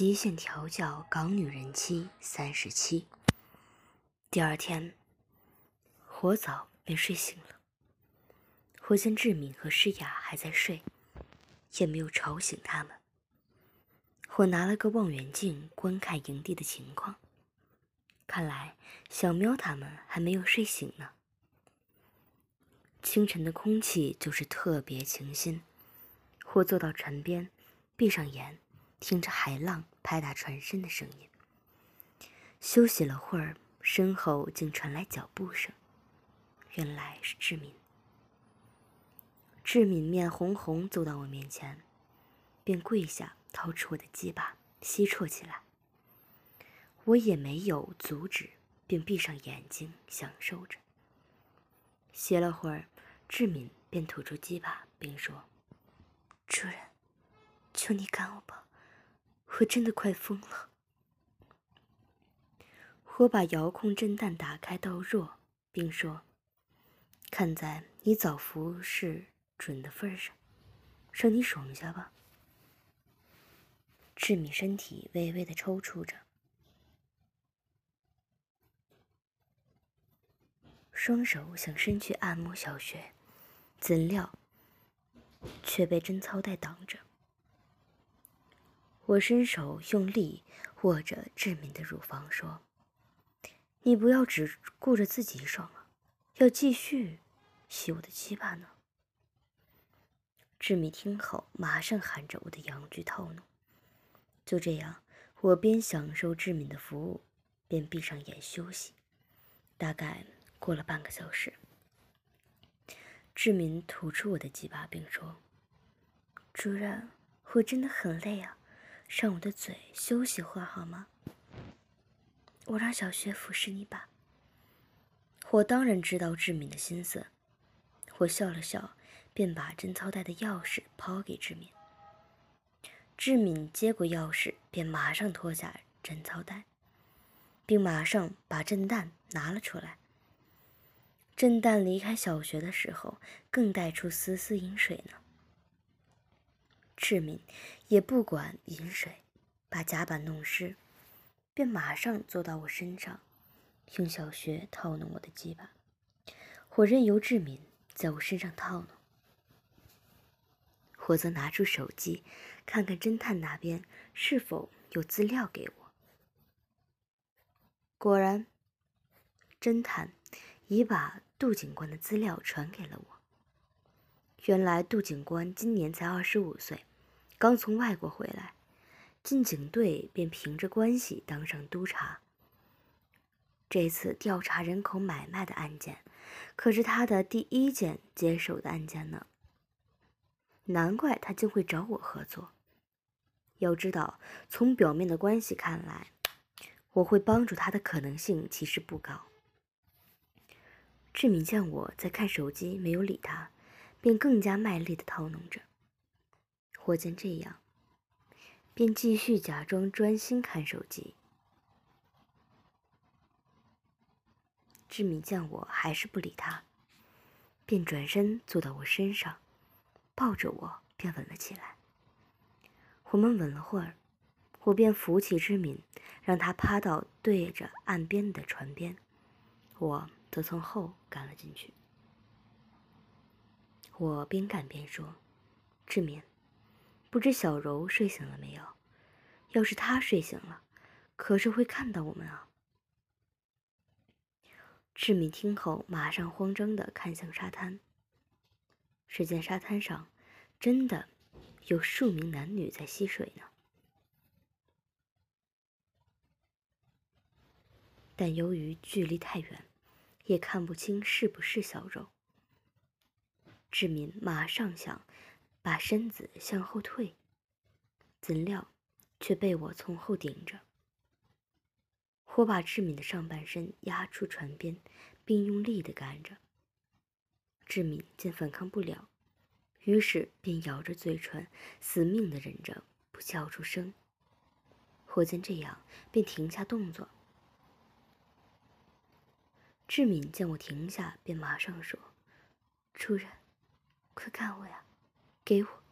极限调教港女人妻三十七。第二天，火早便睡醒了。我见志敏和诗雅还在睡，也没有吵醒他们。我拿了个望远镜观看营地的情况，看来小喵他们还没有睡醒呢。清晨的空气就是特别清新。我坐到船边，闭上眼。听着海浪拍打船身的声音，休息了会儿，身后竟传来脚步声。原来是志敏。志敏面红红走到我面前，便跪下，掏出我的鸡巴，吸啜起来。我也没有阻止，便闭上眼睛享受着。歇了会儿，志敏便吐出鸡巴，并说：“主人，求你干我吧。”我真的快疯了！我把遥控震弹打开到弱，并说：“看在你早服是准的份上，让你爽一下吧。”志敏身体微微的抽搐着，双手想伸去按摩小穴，怎料却被贞操带挡着。我伸手用力握着志敏的乳房，说：“你不要只顾着自己爽啊，要继续吸我的鸡巴呢。”志敏听后，马上含着我的阳具套弄。就这样，我边享受志敏的服务，边闭上眼休息。大概过了半个小时，志敏吐出我的鸡巴，并说：“主任，我真的很累啊。”上我的嘴休息会好吗？我让小薛服侍你吧。我当然知道志敏的心思，我笑了笑，便把贞操带的钥匙抛给志敏。志敏接过钥匙，便马上脱下贞操带，并马上把震弹拿了出来。震弹离开小学的时候，更带出丝丝饮水呢。志敏也不管饮水，把甲板弄湿，便马上坐到我身上，用小穴套弄我的鸡巴。我任由志敏在我身上套弄，我则拿出手机，看看侦探那边是否有资料给我。果然，侦探已把杜警官的资料传给了我。原来杜警官今年才二十五岁。刚从外国回来，进警队便凭着关系当上督察。这次调查人口买卖的案件，可是他的第一件接手的案件呢。难怪他竟会找我合作。要知道，从表面的关系看来，我会帮助他的可能性其实不高。志敏见我在看手机，没有理他，便更加卖力的套弄着。我见这样，便继续假装专心看手机。志敏见我还是不理他，便转身坐到我身上，抱着我便吻了起来。我们吻了会儿，我便扶起志敏，让他趴到对着岸边的船边，我则从后赶了进去。我边干边说：“志敏。”不知小柔睡醒了没有？要是她睡醒了，可是会看到我们啊！志敏听后，马上慌张的看向沙滩。只见沙滩上真的有数名男女在嬉水呢，但由于距离太远，也看不清是不是小柔。志敏马上想。把身子向后退，怎料却被我从后顶着。我把志敏的上半身压出船边，并用力的干着。志敏见反抗不了，于是便咬着嘴唇，死命的忍着不叫出声。我见这样，便停下动作。志敏见我停下，便马上说：“主人，快看我呀！”给我，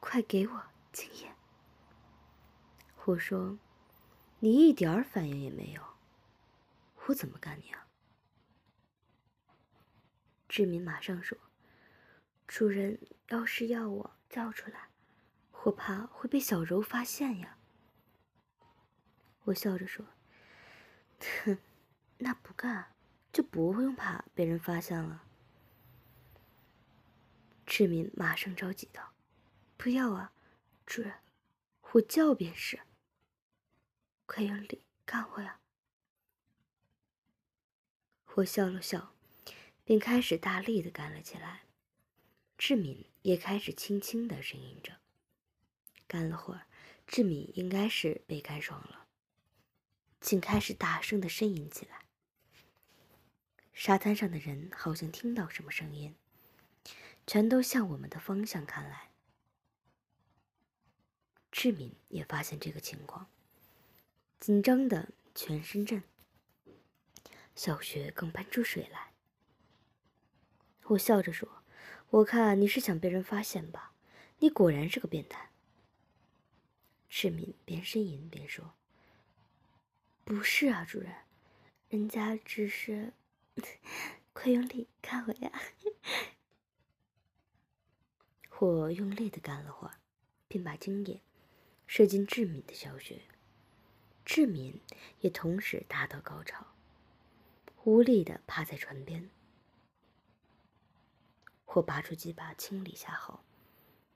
快给我经验！我说：“你一点儿反应也没有，我怎么干你啊？”志明马上说：“主人要是要我叫出来，我怕会被小柔发现呀。”我笑着说：“哼，那不干就不用怕被人发现了。”志敏马上着急道：“不要啊，主人，我叫便是。快用力干我呀！”我笑了笑，便开始大力的干了起来。志敏也开始轻轻的呻吟着。干了会儿，志敏应该是被干爽了。竟开始大声的呻吟起来。沙滩上的人好像听到什么声音，全都向我们的方向看来。志敏也发现这个情况，紧张的全身震。小雪更喷出水来。我笑着说：“我看你是想被人发现吧？你果然是个变态。”志敏边呻吟边说。不是啊，主人，人家只是 快用力看我呀！我用力的干了会儿，便把精液射进志敏的小穴，志敏也同时达到高潮，无力的趴在船边。我拔出几把清理下后，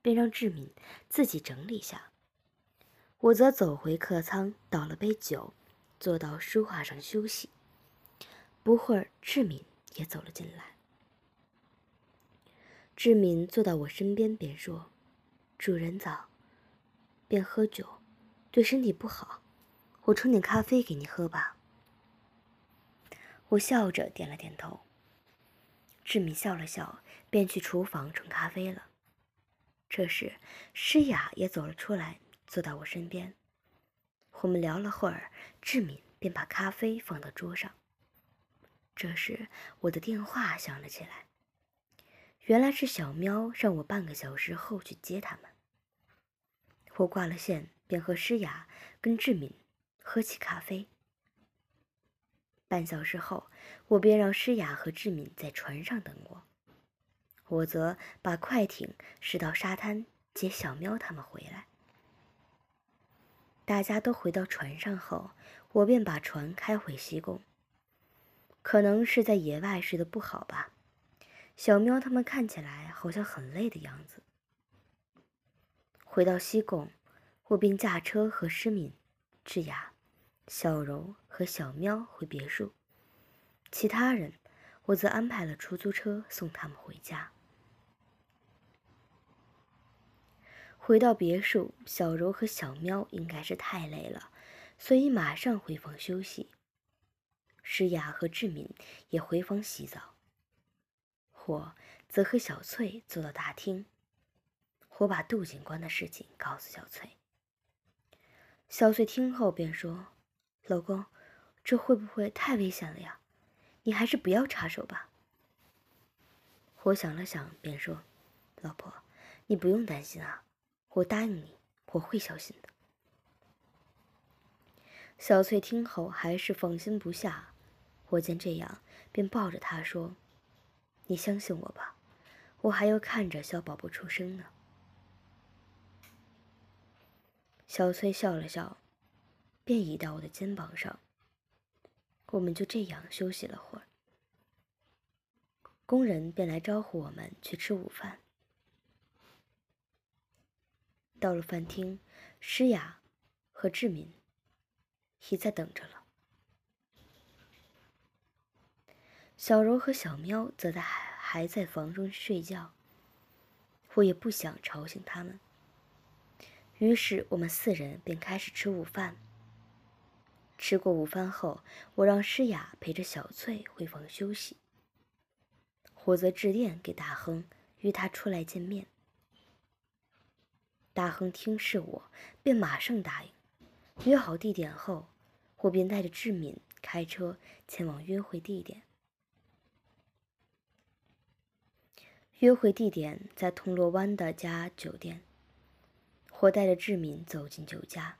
便让志敏自己整理下，我则走回客舱，倒了杯酒。坐到书画上休息。不会儿，志敏也走了进来。志敏坐到我身边，便说：“主人早，便喝酒，对身体不好。我冲点咖啡给你喝吧。”我笑着点了点头。志敏笑了笑，便去厨房冲咖啡了。这时，诗雅也走了出来，坐到我身边。我们聊了会儿，志敏便把咖啡放到桌上。这时，我的电话响了起来，原来是小喵让我半个小时后去接他们。我挂了线，便和诗雅跟志敏喝起咖啡。半小时后，我便让诗雅和志敏在船上等我，我则把快艇驶到沙滩接小喵他们回来。大家都回到船上后，我便把船开回西贡。可能是在野外睡得不好吧，小喵他们看起来好像很累的样子。回到西贡，我便驾车和诗敏、智雅、小柔和小喵回别墅，其他人我则安排了出租车送他们回家。回到别墅，小柔和小喵应该是太累了，所以马上回房休息。诗雅和志敏也回房洗澡。我则和小翠坐到大厅，我把杜警官的事情告诉小翠。小翠听后便说：“老公，这会不会太危险了呀？你还是不要插手吧。”我想了想，便说：“老婆，你不用担心啊。”我答应你，我会小心的。小翠听后还是放心不下，我见这样，便抱着她说：“你相信我吧，我还要看着小宝宝出生呢。”小翠笑了笑，便倚到我的肩膀上。我们就这样休息了会儿，工人便来招呼我们去吃午饭。到了饭厅，诗雅和志敏已在等着了。小柔和小喵则在还还在房中睡觉，我也不想吵醒他们。于是我们四人便开始吃午饭。吃过午饭后，我让诗雅陪着小翠回房休息，我则致电给大亨，约他出来见面。大亨听是我，便马上答应。约好地点后，我便带着志敏开车前往约会地点。约会地点在铜锣湾的家酒店。我带着志敏走进酒家，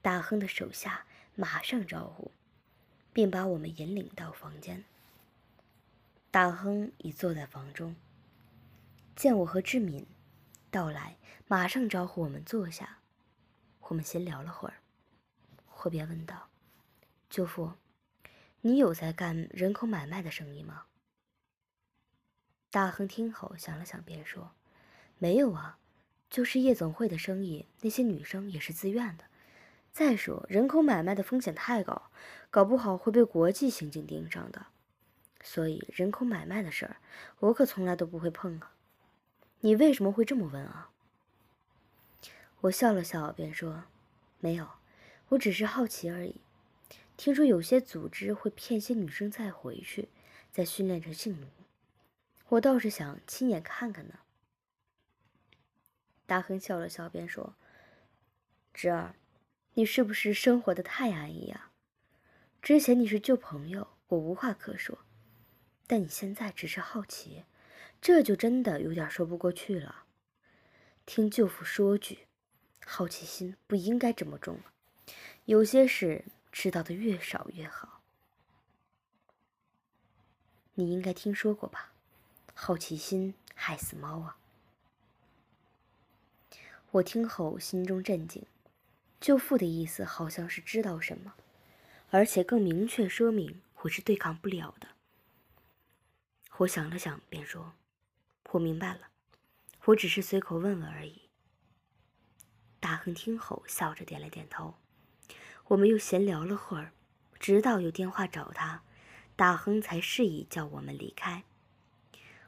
大亨的手下马上招呼，并把我们引领到房间。大亨已坐在房中，见我和志敏到来，马上招呼我们坐下。我们闲聊了会儿，我便问道：“舅父，你有在干人口买卖的生意吗？”大亨听后想了想，便说：“没有啊，就是夜总会的生意，那些女生也是自愿的。再说人口买卖的风险太高，搞不好会被国际刑警盯上的。所以人口买卖的事儿，我可从来都不会碰啊。你为什么会这么问啊？”我笑了笑，便说：“没有，我只是好奇而已。听说有些组织会骗些女生再回去，再训练成性奴。”我倒是想亲眼看看呢。大亨笑了笑，便说：“侄儿，你是不是生活的太安逸啊？之前你是旧朋友，我无话可说；但你现在只是好奇，这就真的有点说不过去了。听舅父说句，好奇心不应该这么重啊。有些事知道的越少越好。你应该听说过吧？”好奇心害死猫啊！我听后心中震惊，舅父的意思好像是知道什么，而且更明确说明我是对抗不了的。我想了想，便说：“我明白了，我只是随口问问而已。”大亨听后笑着点了点头。我们又闲聊了会儿，直到有电话找他，大亨才示意叫我们离开。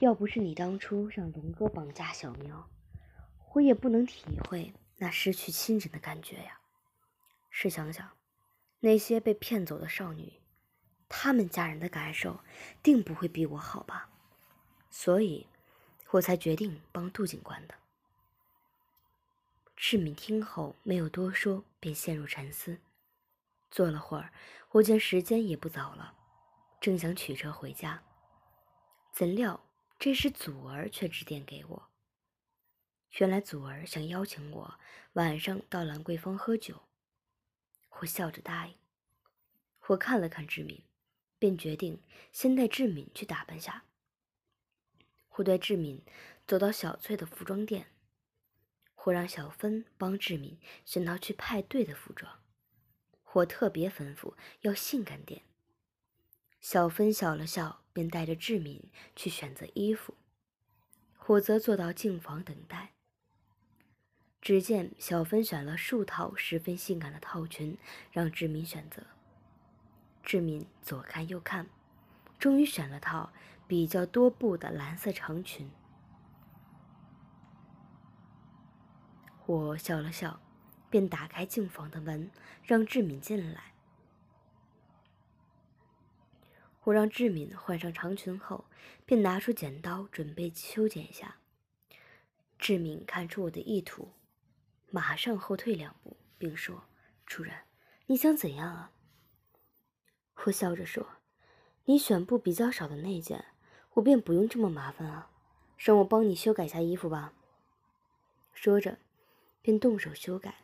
要不是你当初让龙哥绑架小苗，我也不能体会那失去亲人的感觉呀。试想想，那些被骗走的少女，她们家人的感受定不会比我好吧？所以，我才决定帮杜警官的。志敏听后没有多说，便陷入沉思。坐了会儿，我见时间也不早了，正想取车回家，怎料。这时，祖儿却致电给我。原来，祖儿想邀请我晚上到兰桂坊喝酒。我笑着答应。我看了看志敏，便决定先带志敏去打扮下。我带志敏走到小翠的服装店，我让小芬帮志敏选套去派对的服装。我特别吩咐要性感点。小芬笑了笑。便带着志敏去选择衣服，我则坐到镜房等待。只见小芬选了数套十分性感的套裙，让志敏选择。志敏左看右看，终于选了套比较多布的蓝色长裙。我笑了笑，便打开镜房的门，让志敏进来。我让志敏换上长裙后，便拿出剪刀准备修剪一下。志敏看出我的意图，马上后退两步，并说：“主人，你想怎样啊？”我笑着说：“你选布比较少的那件，我便不用这么麻烦啊，让我帮你修改下衣服吧。”说着，便动手修改。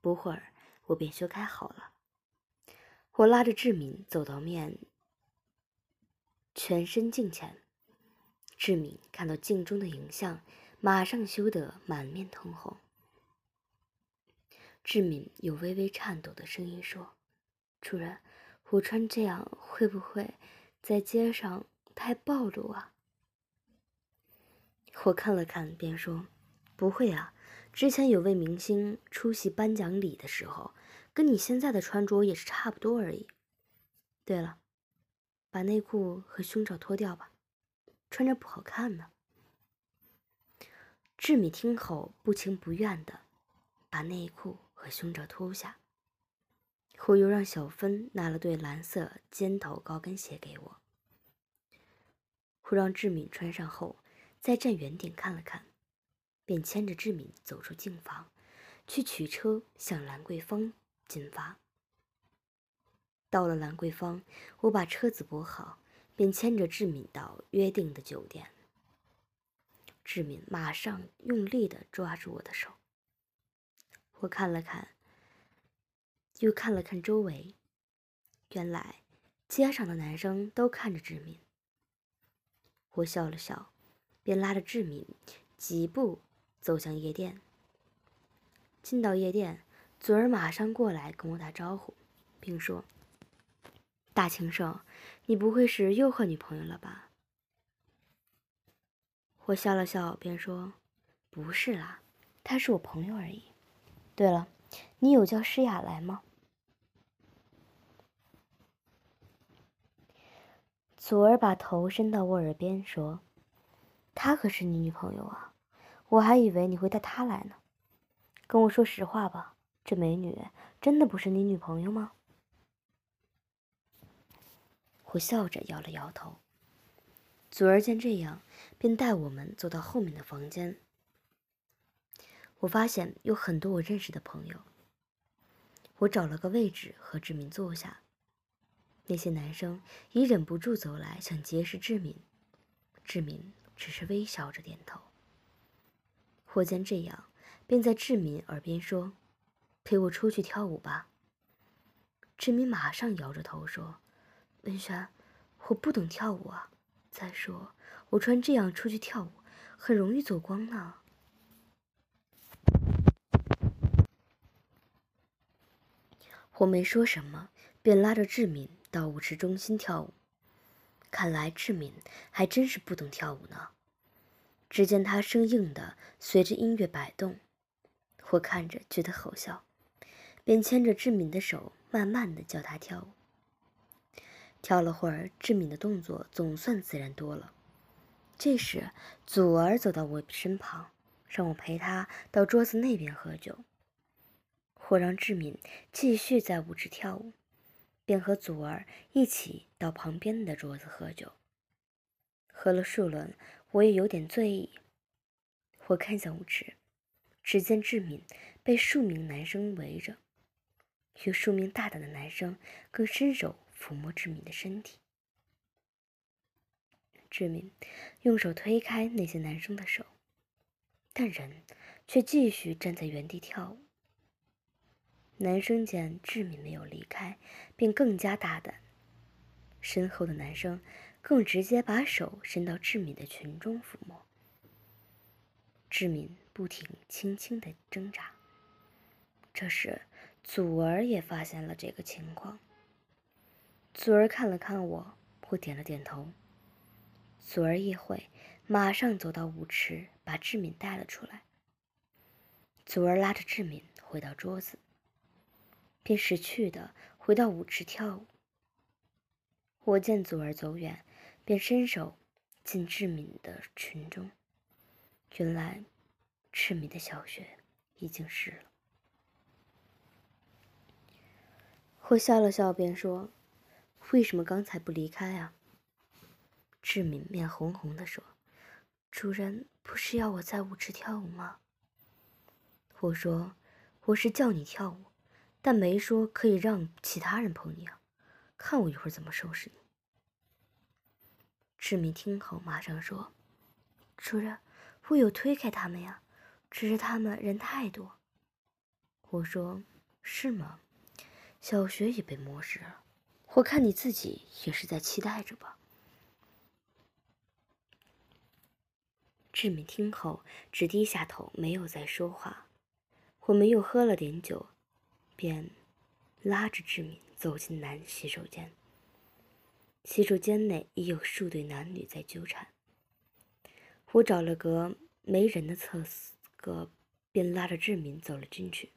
不会儿，我便修改好了。我拉着志敏走到面。全身镜前，志敏看到镜中的影像，马上羞得满面通红。志敏有微微颤抖的声音说：“主任，我穿这样会不会在街上太暴露啊？”我看了看，便说：“不会啊，之前有位明星出席颁奖礼的时候，跟你现在的穿着也是差不多而已。对了。”把内裤和胸罩脱掉吧，穿着不好看呢。志敏听后不情不愿的把内裤和胸罩脱下。后又让小芬拿了对蓝色尖头高跟鞋给我。我让志敏穿上后，再站远点看了看，便牵着志敏走出净房，去取车向兰桂坊进发。到了兰桂坊，我把车子泊好，便牵着志敏到约定的酒店。志敏马上用力地抓住我的手。我看了看，又看了看周围，原来街上的男生都看着志敏。我笑了笑，便拉着志敏几步走向夜店。进到夜店，祖儿马上过来跟我打招呼，并说。大情圣，你不会是又换女朋友了吧？我笑了笑，便说：“不是啦，她是我朋友而已。”对了，你有叫诗雅来吗？祖儿把头伸到我耳边说：“她可是你女朋友啊，我还以为你会带她来呢。跟我说实话吧，这美女真的不是你女朋友吗？”我笑着摇了摇头。祖儿见这样，便带我们走到后面的房间。我发现有很多我认识的朋友。我找了个位置和志敏坐下。那些男生已忍不住走来想结识志敏，志敏只是微笑着点头。我见这样，便在志敏耳边说：“陪我出去跳舞吧。”志敏马上摇着头说。文轩，我不懂跳舞啊。再说，我穿这样出去跳舞，很容易走光呢。我没说什么，便拉着志敏到舞池中心跳舞。看来志敏还真是不懂跳舞呢。只见她生硬的随着音乐摆动，我看着觉得好笑，便牵着志敏的手，慢慢的教她跳舞。跳了会儿，志敏的动作总算自然多了。这时，祖儿走到我身旁，让我陪他到桌子那边喝酒。我让志敏继续在舞池跳舞，便和祖儿一起到旁边的桌子喝酒。喝了数轮，我也有点醉意。我看向舞池，只见志敏被数名男生围着，有数名大胆的男生更伸手。抚摸志敏的身体，志敏用手推开那些男生的手，但人却继续站在原地跳舞。男生见志敏没有离开，便更加大胆，身后的男生更直接把手伸到志敏的裙中抚摸。志敏不停轻轻的挣扎。这时，祖儿也发现了这个情况。祖儿看了看我，我点了点头。祖儿一会，马上走到舞池，把志敏带了出来。祖儿拉着志敏回到桌子，便识趣的回到舞池跳舞。我见祖儿走远，便伸手进志敏的裙中。原来，志敏的小穴已经湿了。我笑了笑，便说。为什么刚才不离开啊？志敏面红红的说：“主人不是要我在舞池跳舞吗？”我说：“我是叫你跳舞，但没说可以让其他人碰你啊，看我一会儿怎么收拾你。”志敏听后马上说：“主人，我有推开他们呀，只是他们人太多。”我说：“是吗？小学也被摸湿了。”我看你自己也是在期待着吧。志敏听后只低下头，没有再说话。我们又喝了点酒，便拉着志敏走进男洗手间。洗手间内已有数对男女在纠缠。我找了个没人的厕所，便拉着志敏走了进去。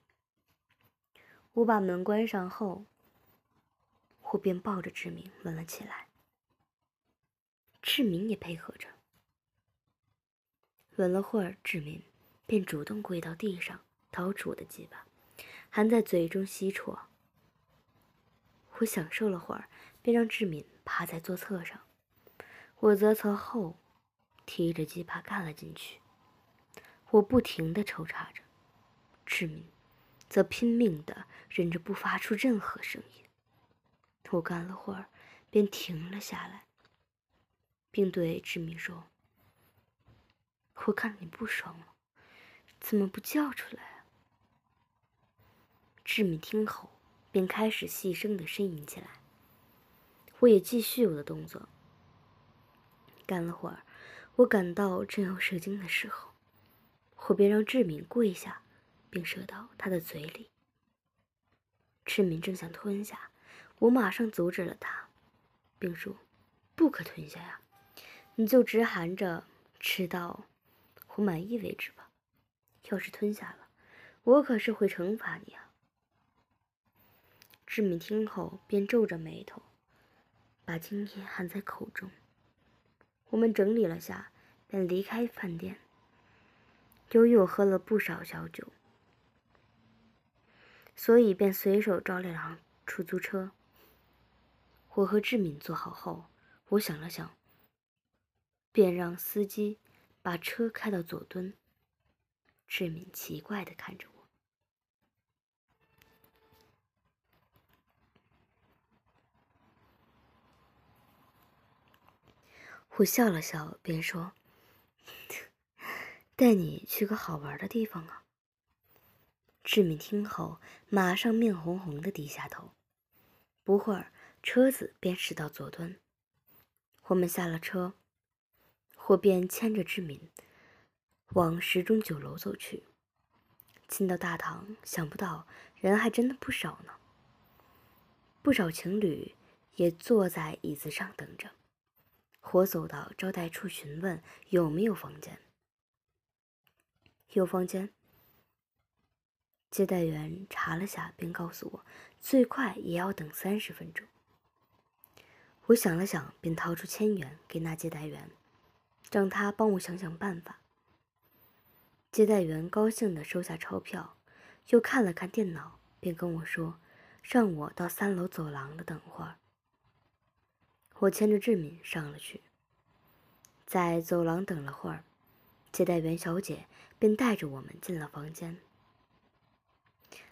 我把门关上后。我便抱着志明吻了起来，志明也配合着。吻了会儿，志明便主动跪到地上，掏出我的鸡巴，含在嘴中吸啜。我享受了会儿，便让志敏趴在座侧上，我则从后提着鸡巴干了进去。我不停地抽插着，志敏则拼命地忍着不发出任何声音。我干了会儿，便停了下来，并对志敏说：“我看你不爽了，怎么不叫出来啊？”志敏听后，便开始细声的呻吟起来。我也继续我的动作。干了会儿，我感到正要射精的时候。我便让志敏跪下，并射到他的嘴里。志敏正想吞下，我马上阻止了他，并说：“不可吞下呀，你就直含着吃到我满意为止吧。要是吞下了，我可是会惩罚你啊。”志敏听后便皱着眉头，把精液含在口中。我们整理了下，便离开饭店。由于我喝了不少小酒，所以便随手招了辆出租车。我和志敏坐好后，我想了想，便让司机把车开到左墩。志敏奇怪的看着我，我笑了笑，便说。带你去个好玩的地方啊！志敏听后，马上面红红的低下头。不会儿，车子便驶到左端。我们下了车，我便牵着志敏往时钟酒楼走去。进到大堂，想不到人还真的不少呢。不少情侣也坐在椅子上等着。我走到招待处询问有没有房间。有房间。接待员查了下，并告诉我，最快也要等三十分钟。我想了想，便掏出千元给那接待员，让他帮我想想办法。接待员高兴地收下钞票，又看了看电脑，便跟我说，让我到三楼走廊的等会儿。我牵着志敏上了去，在走廊等了会儿，接待员小姐。便带着我们进了房间，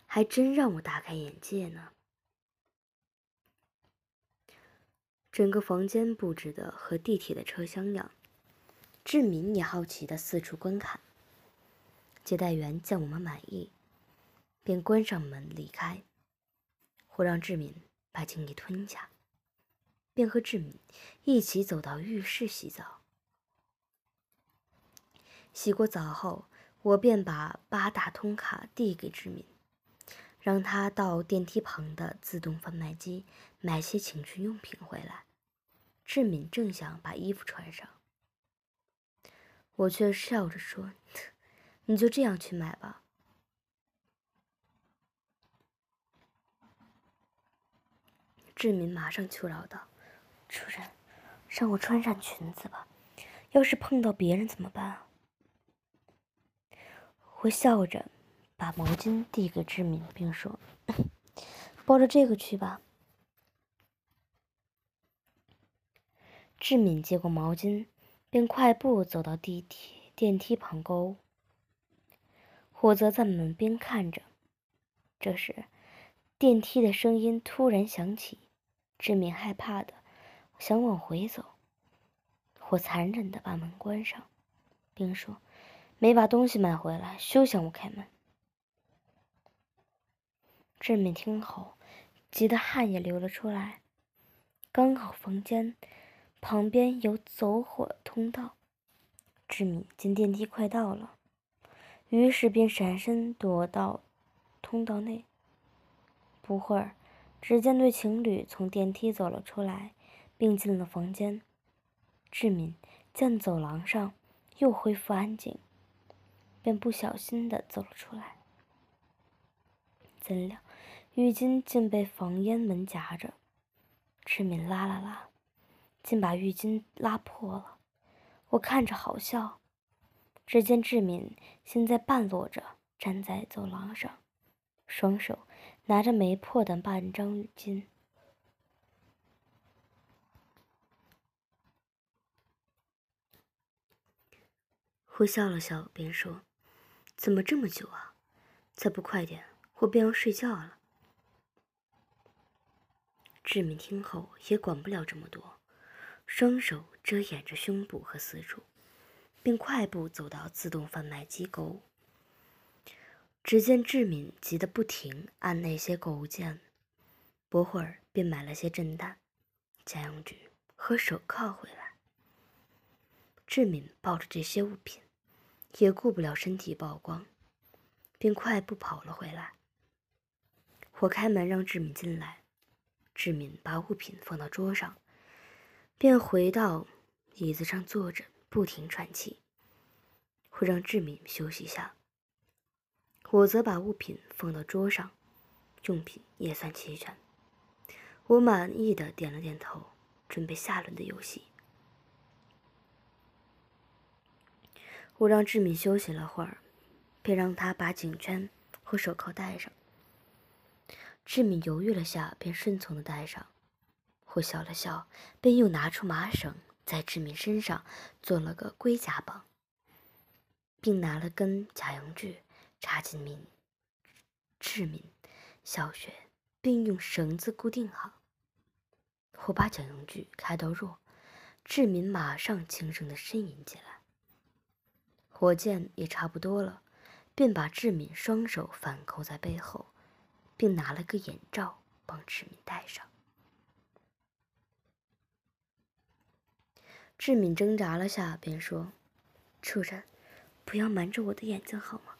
还真让我大开眼界呢。整个房间布置的和地铁的车厢样，志敏也好奇的四处观看。接待员见我们满意，便关上门离开。我让志敏把精液吞下，便和志敏一起走到浴室洗澡。洗过澡后。我便把八大通卡递给志敏，让他到电梯旁的自动贩卖机买些情趣用品回来。志敏正想把衣服穿上，我却笑着说：“你就这样去买吧。”志敏马上求饶道：“主人，让我穿上裙子吧，要是碰到别人怎么办啊？”我笑着把毛巾递给志敏，并说：“抱着这个去吧。”志敏接过毛巾，便快步走到地铁电梯旁沟。我则在门边看着。这时，电梯的声音突然响起，志敏害怕的想往回走。我残忍的把门关上，并说。没把东西买回来，休想我开门！志敏听后，急得汗也流了出来。刚好房间旁边有走火通道，志敏见电梯快到了，于是便闪身躲到通道内。不会儿，只见对情侣从电梯走了出来，并进了房间。志敏见走廊上又恢复安静。便不小心的走了出来，怎料浴巾竟被房烟门夹着，志敏拉了拉，竟把浴巾拉破了我看着好笑。只见志敏现在半裸着站在走廊上双手拿着没破的半张浴巾。我笑了笑便说怎么这么久啊？再不快点我便要睡觉了。志敏听后也管不了这么多双手遮掩着胸部和四处，并快步走到自动贩卖机购物。只见志敏急得不停按那些购物键，不会儿便买了些震蛋、家用具和手铐回来。志敏抱着这些物品，也顾不了身体曝光，便快步跑了回来。我开门让志敏进来，志敏把物品放到桌上，便回到椅子上坐着，不停喘气。会让志敏休息下。我则把物品放到桌上，用品也算齐全。我满意的点了点头，准备下轮的游戏。我让志敏休息了会儿，便让他把颈圈和手铐戴上。志敏犹豫了下，便顺从的戴上。我笑了笑，便又拿出麻绳，在志敏身上做了个龟甲绑，并拿了根假阳具。插进敏志敏小穴，并用绳子固定好。我把假阳具开到弱，志敏马上轻声的呻吟起来。火箭也差不多了，便把志敏双手反扣在背后，并拿了个眼罩帮志敏戴上。志敏挣扎了下，便说：“主人，不要瞒着我的眼睛好吗？”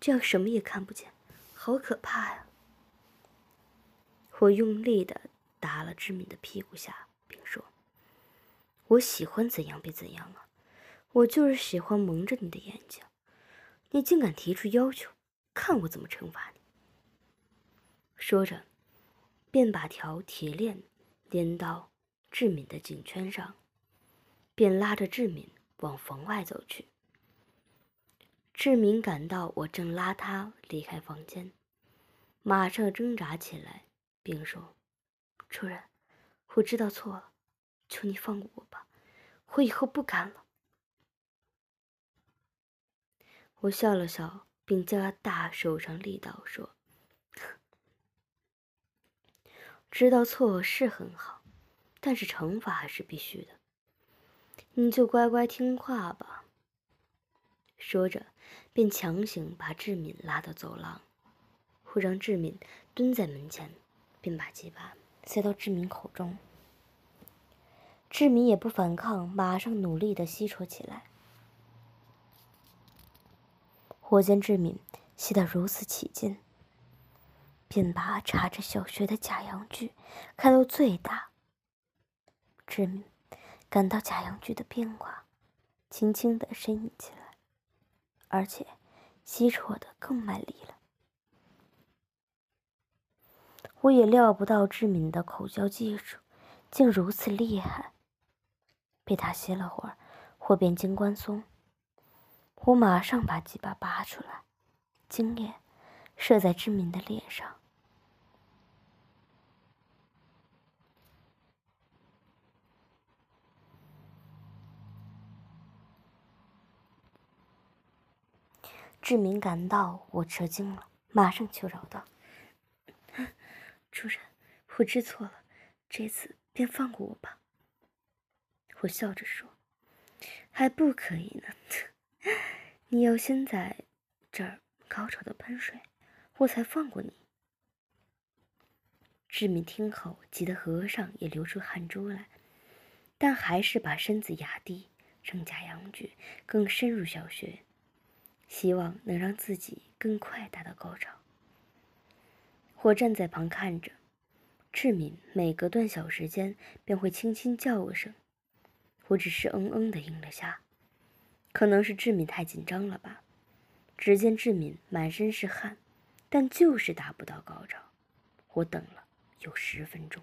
这样什么也看不见，好可怕呀！我用力的打了志敏的屁股下，并说：“我喜欢怎样便怎样啊，我就是喜欢蒙着你的眼睛。你竟敢提出要求，看我怎么惩罚你！”说着，便把条铁链连到志敏的颈圈上，便拉着志敏往房外走去。志敏感到我正拉他离开房间，马上挣扎起来，并说：“主人，我知道错了，求你放过我吧，我以后不敢了。”我笑了笑，并加大手上力道说：“知道错是很好，但是惩罚还是必须的。你就乖乖听话吧。”说着。便强行把志敏拉到走廊，会让志敏蹲在门前，并把鸡巴塞到志敏口中。志敏也不反抗，马上努力的吸戳起来。我见志敏吸得如此起劲，便把插着小穴的假阳具开到最大。志敏感到假阳具的变化，轻轻的呻吟起来。而且，吸啜的更卖力了。我也料不到志敏的口交技术竟如此厉害。被他吸了会儿，或变精关松。我马上把鸡巴拔出来，精液射在志敏的脸上。志明感到我吃惊了，马上求饶道：“主人，我知错了，这次便放过我吧。”我笑着说：“还不可以呢，你要先在这儿高潮的喷水，我才放过你。”志明听后，急得额上也流出汗珠来，但还是把身子压低，正假阳具更深入小穴。希望能让自己更快达到高潮。我站在旁看着，志敏每隔段小时间便会轻轻叫个声，我只是嗯嗯的应了下。可能是志敏太紧张了吧？只见志敏满身是汗，但就是达不到高潮。我等了有十分钟。